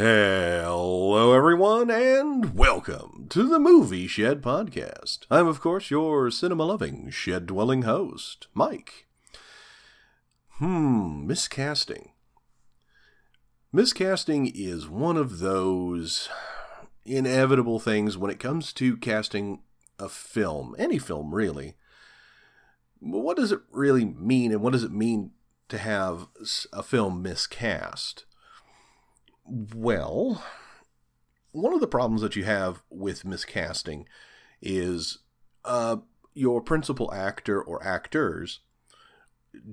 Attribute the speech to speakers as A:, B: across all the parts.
A: Hello, everyone, and welcome to the Movie Shed Podcast. I'm, of course, your cinema loving, shed dwelling host, Mike. Hmm, miscasting. Miscasting is one of those inevitable things when it comes to casting a film, any film really. What does it really mean, and what does it mean to have a film miscast? Well, one of the problems that you have with miscasting is uh, your principal actor or actors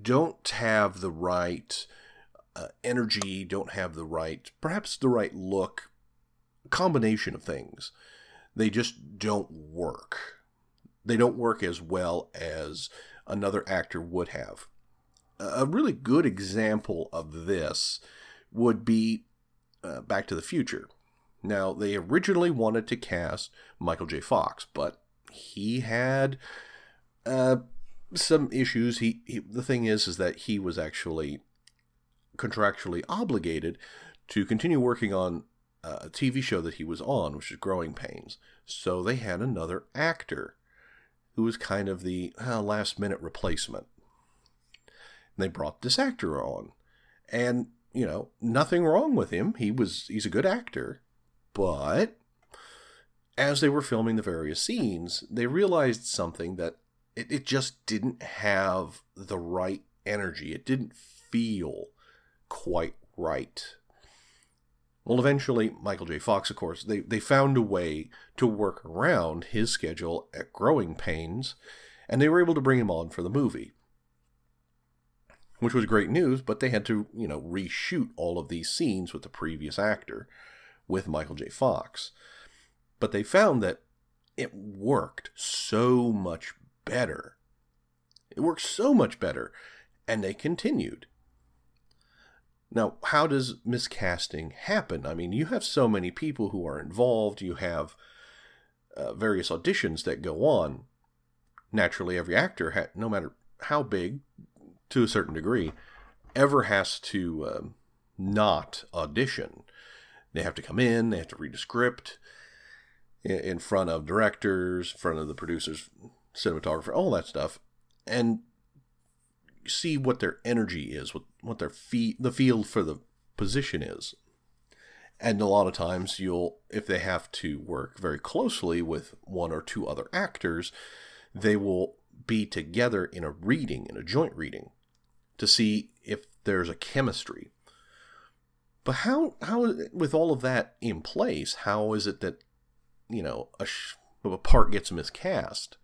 A: don't have the right uh, energy, don't have the right, perhaps the right look, combination of things. They just don't work. They don't work as well as another actor would have. A really good example of this would be uh, Back to the Future. Now, they originally wanted to cast Michael J. Fox, but he had uh, some issues. He, he the thing is, is that he was actually contractually obligated to continue working on uh, a TV show that he was on, which is Growing Pains. So they had another actor who was kind of the uh, last minute replacement. And they brought this actor on. And you know, nothing wrong with him. He was he's a good actor, but as they were filming the various scenes, they realized something that it, it just didn't have the right energy. It didn't feel quite right. Well, eventually, Michael J. Fox, of course, they, they found a way to work around his schedule at Growing Pains, and they were able to bring him on for the movie which was great news, but they had to, you know, reshoot all of these scenes with the previous actor, with Michael J. Fox. But they found that it worked so much better. It worked so much better, and they continued. Now, how does miscasting happen? I mean, you have so many people who are involved, you have uh, various auditions that go on. Naturally, every actor, ha- no matter how big, to a certain degree, ever has to um, not audition. They have to come in, they have to read a script in front of directors, in front of the producers, cinematographer, all that stuff, and see what their energy is, what what their fee- the field for the position is. And a lot of times you'll if they have to work very closely with one or two other actors, they will be together in a reading, in a joint reading to see if there's a chemistry. But how how with all of that in place, how is it that you know a, a part gets miscast?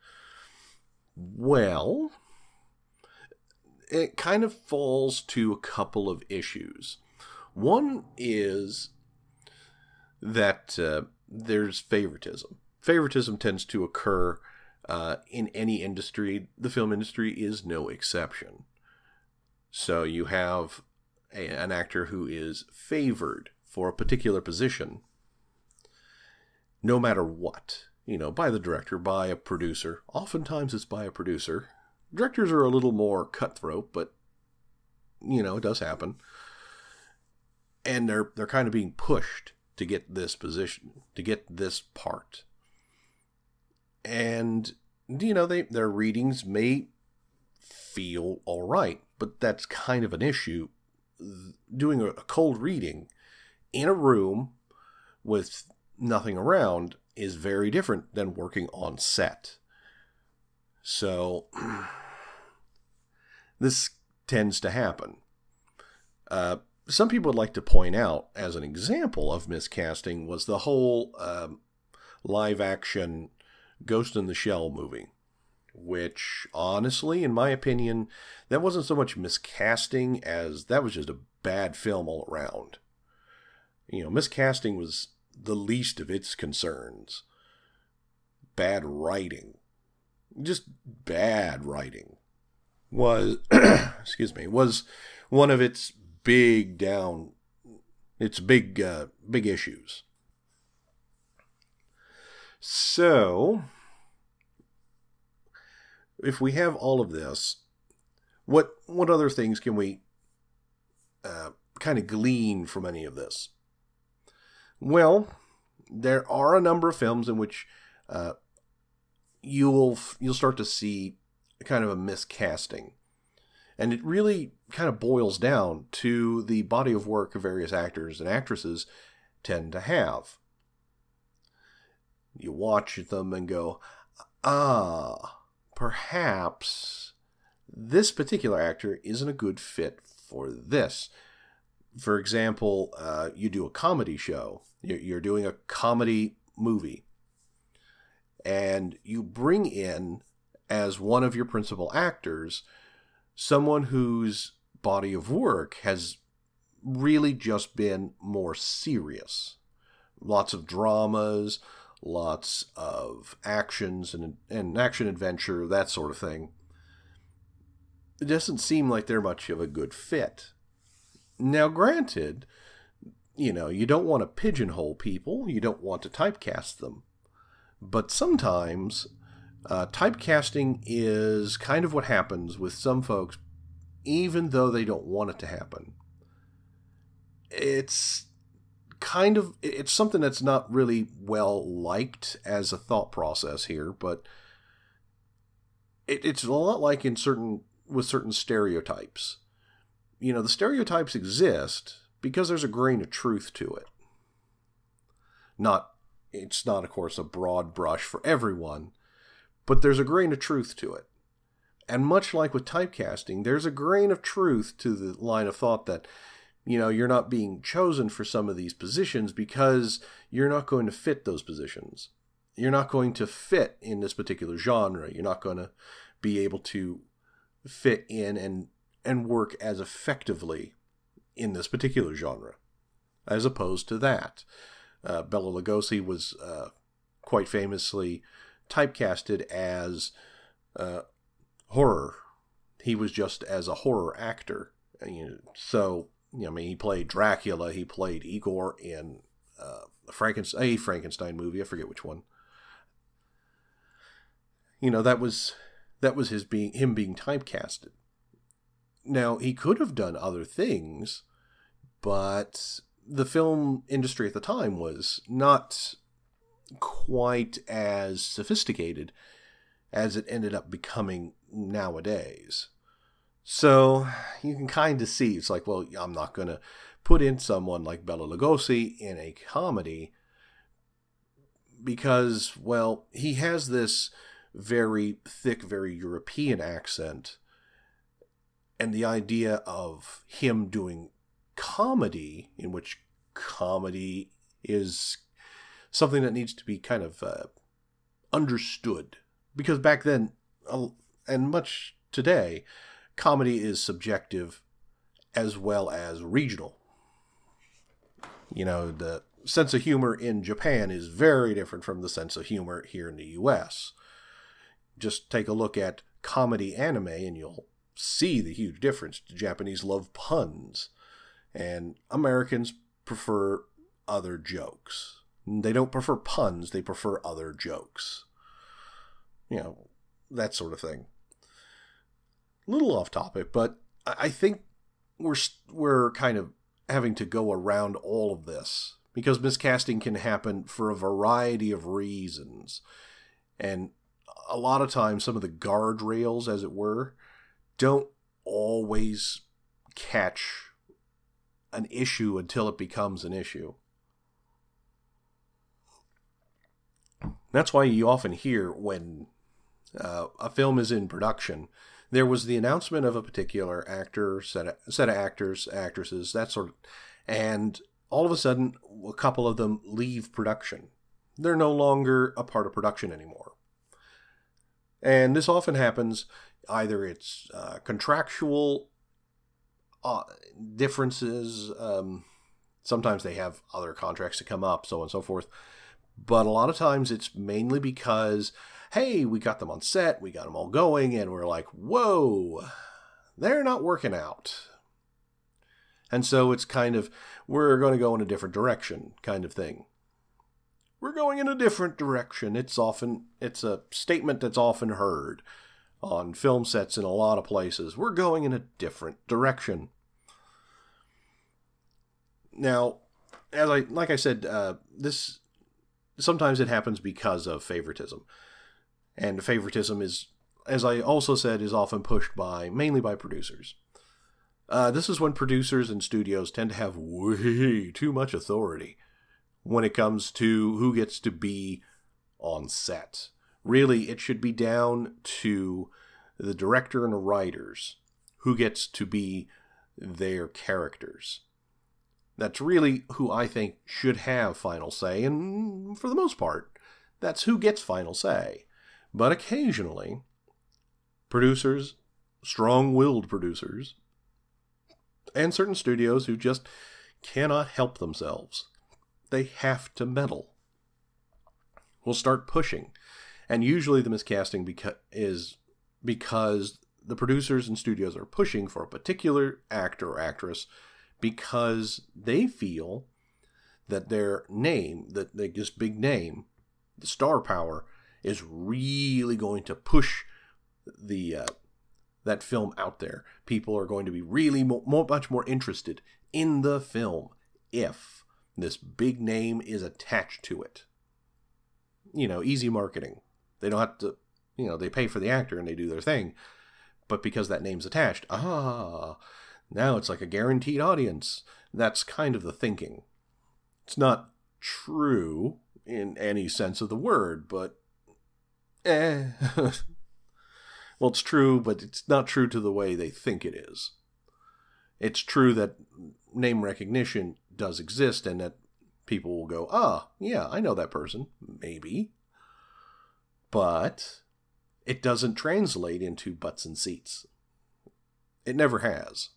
A: Well, it kind of falls to a couple of issues. One is that uh, there's favoritism. Favoritism tends to occur uh, in any industry. The film industry is no exception. So you have a, an actor who is favored for a particular position, no matter what, you know, by the director, by a producer. Oftentimes it's by a producer. Directors are a little more cutthroat, but you know, it does happen. And they're they're kind of being pushed to get this position, to get this part. And you know, they their readings may feel all right, but that's kind of an issue. Doing a cold reading in a room with nothing around is very different than working on set. So, this tends to happen. Uh, some people would like to point out, as an example of miscasting, was the whole um, live action Ghost in the Shell movie which honestly, in my opinion, that wasn't so much miscasting as that was just a bad film all around. You know, miscasting was the least of its concerns. Bad writing. Just bad writing was excuse me, was one of its big down its big uh, big issues. So, if we have all of this, what what other things can we uh, kind of glean from any of this? Well, there are a number of films in which uh, you'll you'll start to see kind of a miscasting, and it really kind of boils down to the body of work various actors and actresses tend to have. You watch them and go, ah, perhaps this particular actor isn't a good fit for this. For example, uh, you do a comedy show, you're doing a comedy movie, and you bring in as one of your principal actors someone whose body of work has really just been more serious. Lots of dramas, lots of actions and, and action adventure, that sort of thing. It doesn't seem like they're much of a good fit. Now, granted, you know, you don't want to pigeonhole people, you don't want to typecast them. But sometimes uh, typecasting is kind of what happens with some folks, even though they don't want it to happen. It's kind of it's something that's not really well liked as a thought process here, but it, it's a lot like in certain with certain stereotypes. You know, the stereotypes exist because there's a grain of truth to it. Not it's not of course a broad brush for everyone, but there's a grain of truth to it. And much like with typecasting, there's a grain of truth to the line of thought that you know, you're not being chosen for some of these positions because you're not going to fit those positions. You're not going to fit in this particular genre. You're not going to be able to fit in and and work as effectively in this particular genre, as opposed to that. Uh, Bela Lugosi was uh, quite famously typecasted as uh, horror. He was just as a horror actor. You know, so I mean, he played Dracula. He played Igor in uh, a Frankenstein movie. I forget which one. You know that was that was his being him being typecasted. Now he could have done other things, but the film industry at the time was not quite as sophisticated as it ended up becoming nowadays. So you can kind of see it's like, well, I'm not going to put in someone like Bela Lugosi in a comedy because, well, he has this very thick, very European accent. And the idea of him doing comedy, in which comedy is something that needs to be kind of uh, understood. Because back then, and much today, comedy is subjective as well as regional. You know, the sense of humor in Japan is very different from the sense of humor here in the US. Just take a look at comedy anime and you'll see the huge difference. The Japanese love puns, and Americans prefer other jokes. They don't prefer puns, they prefer other jokes. You know, that sort of thing little off topic, but I think we're we're kind of having to go around all of this because miscasting can happen for a variety of reasons, and a lot of times some of the guardrails, as it were, don't always catch an issue until it becomes an issue. That's why you often hear when uh, a film is in production there was the announcement of a particular actor, set of, set of actors, actresses, that sort of, and all of a sudden, a couple of them leave production. They're no longer a part of production anymore. And this often happens either it's uh, contractual uh, differences, um, sometimes they have other contracts to come up, so on and so forth. But a lot of times it's mainly because hey, we got them on set, we got them all going, and we're like, whoa, they're not working out. And so it's kind of, we're going to go in a different direction kind of thing. We're going in a different direction. It's often, it's a statement that's often heard on film sets in a lot of places. We're going in a different direction. Now, as I like I said, uh, this sometimes it happens because of favoritism, and favoritism is, as I also said, is often pushed by mainly by producers. Uh, this is when producers and studios tend to have way too much authority when it comes to who gets to be on set. Really, it should be down to the director and the writers who gets to be their characters. That's really who I think should have final say, and for the most part, that's who gets final say. But occasionally, producers, strong willed producers, and certain studios who just cannot help themselves. They have to meddle. Will start pushing. And usually the miscasting beca- is because the producers and studios are pushing for a particular actor or actress because they feel that their name, that they, this big name, the star power, is really going to push the uh, that film out there. People are going to be really mo- much more interested in the film if this big name is attached to it. You know, easy marketing. They don't have to, you know, they pay for the actor and they do their thing. But because that name's attached, ah, now it's like a guaranteed audience. That's kind of the thinking. It's not true in any sense of the word, but eh. Well, it's true, but it's not true to the way they think it is. It's true that name recognition does exist and that people will go, ah, yeah, I know that person. Maybe. But it doesn't translate into butts and seats. It never has.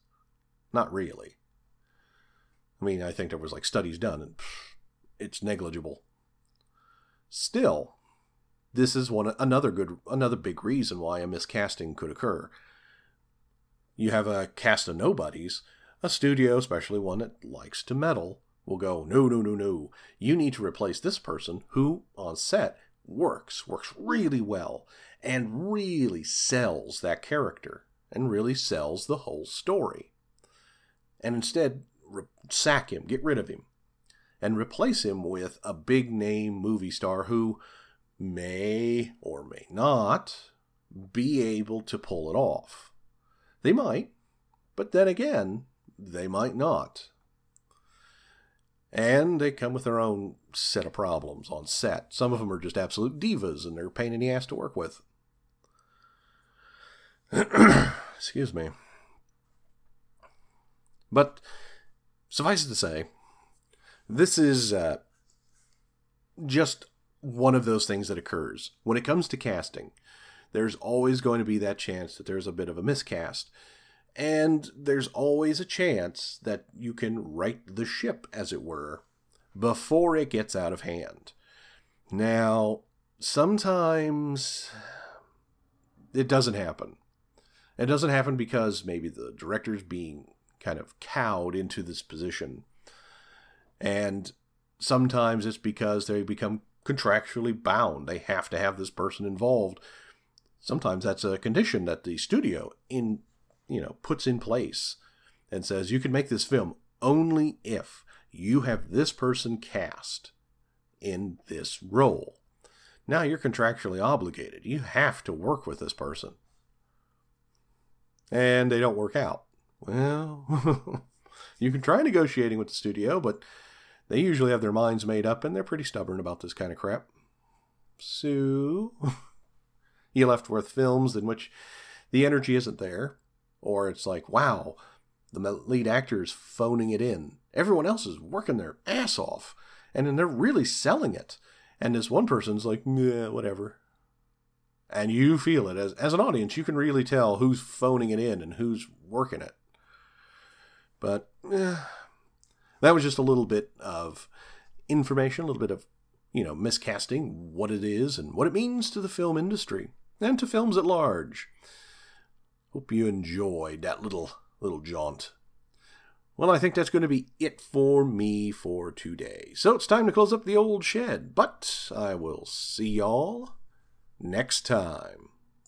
A: Not really. I mean, I think there was like studies done and pff, it's negligible. Still, this is one another good another big reason why a miscasting could occur. You have a cast of nobodies, a studio, especially one that likes to meddle, will go, no, no, no, no. You need to replace this person who, on set, works, works really well, and really sells that character, and really sells the whole story. And instead, re- sack him, get rid of him, and replace him with a big name movie star who may or may not be able to pull it off. They might, but then again, they might not. And they come with their own set of problems on set. Some of them are just absolute divas and they're a pain in the ass to work with. Excuse me. But suffice it to say, this is uh, just one of those things that occurs. When it comes to casting, there's always going to be that chance that there's a bit of a miscast. And there's always a chance that you can right the ship, as it were, before it gets out of hand. Now, sometimes it doesn't happen. It doesn't happen because maybe the director's being kind of cowed into this position. And sometimes it's because they become contractually bound. They have to have this person involved. Sometimes that's a condition that the studio in you know puts in place and says you can make this film only if you have this person cast in this role. Now you're contractually obligated. You have to work with this person. And they don't work out. Well, you can try negotiating with the studio, but they usually have their minds made up and they're pretty stubborn about this kind of crap. So, you left with films in which the energy isn't there, or it's like, wow, the lead actor is phoning it in. Everyone else is working their ass off, and then they're really selling it. And this one person's like, yeah, whatever. And you feel it as as an audience, you can really tell who's phoning it in and who's working it. But eh, that was just a little bit of information, a little bit of, you know, miscasting, what it is and what it means to the film industry and to films at large. Hope you enjoyed that little little jaunt. Well, I think that's going to be it for me for today. So it's time to close up the old shed, but I will see y'all next time.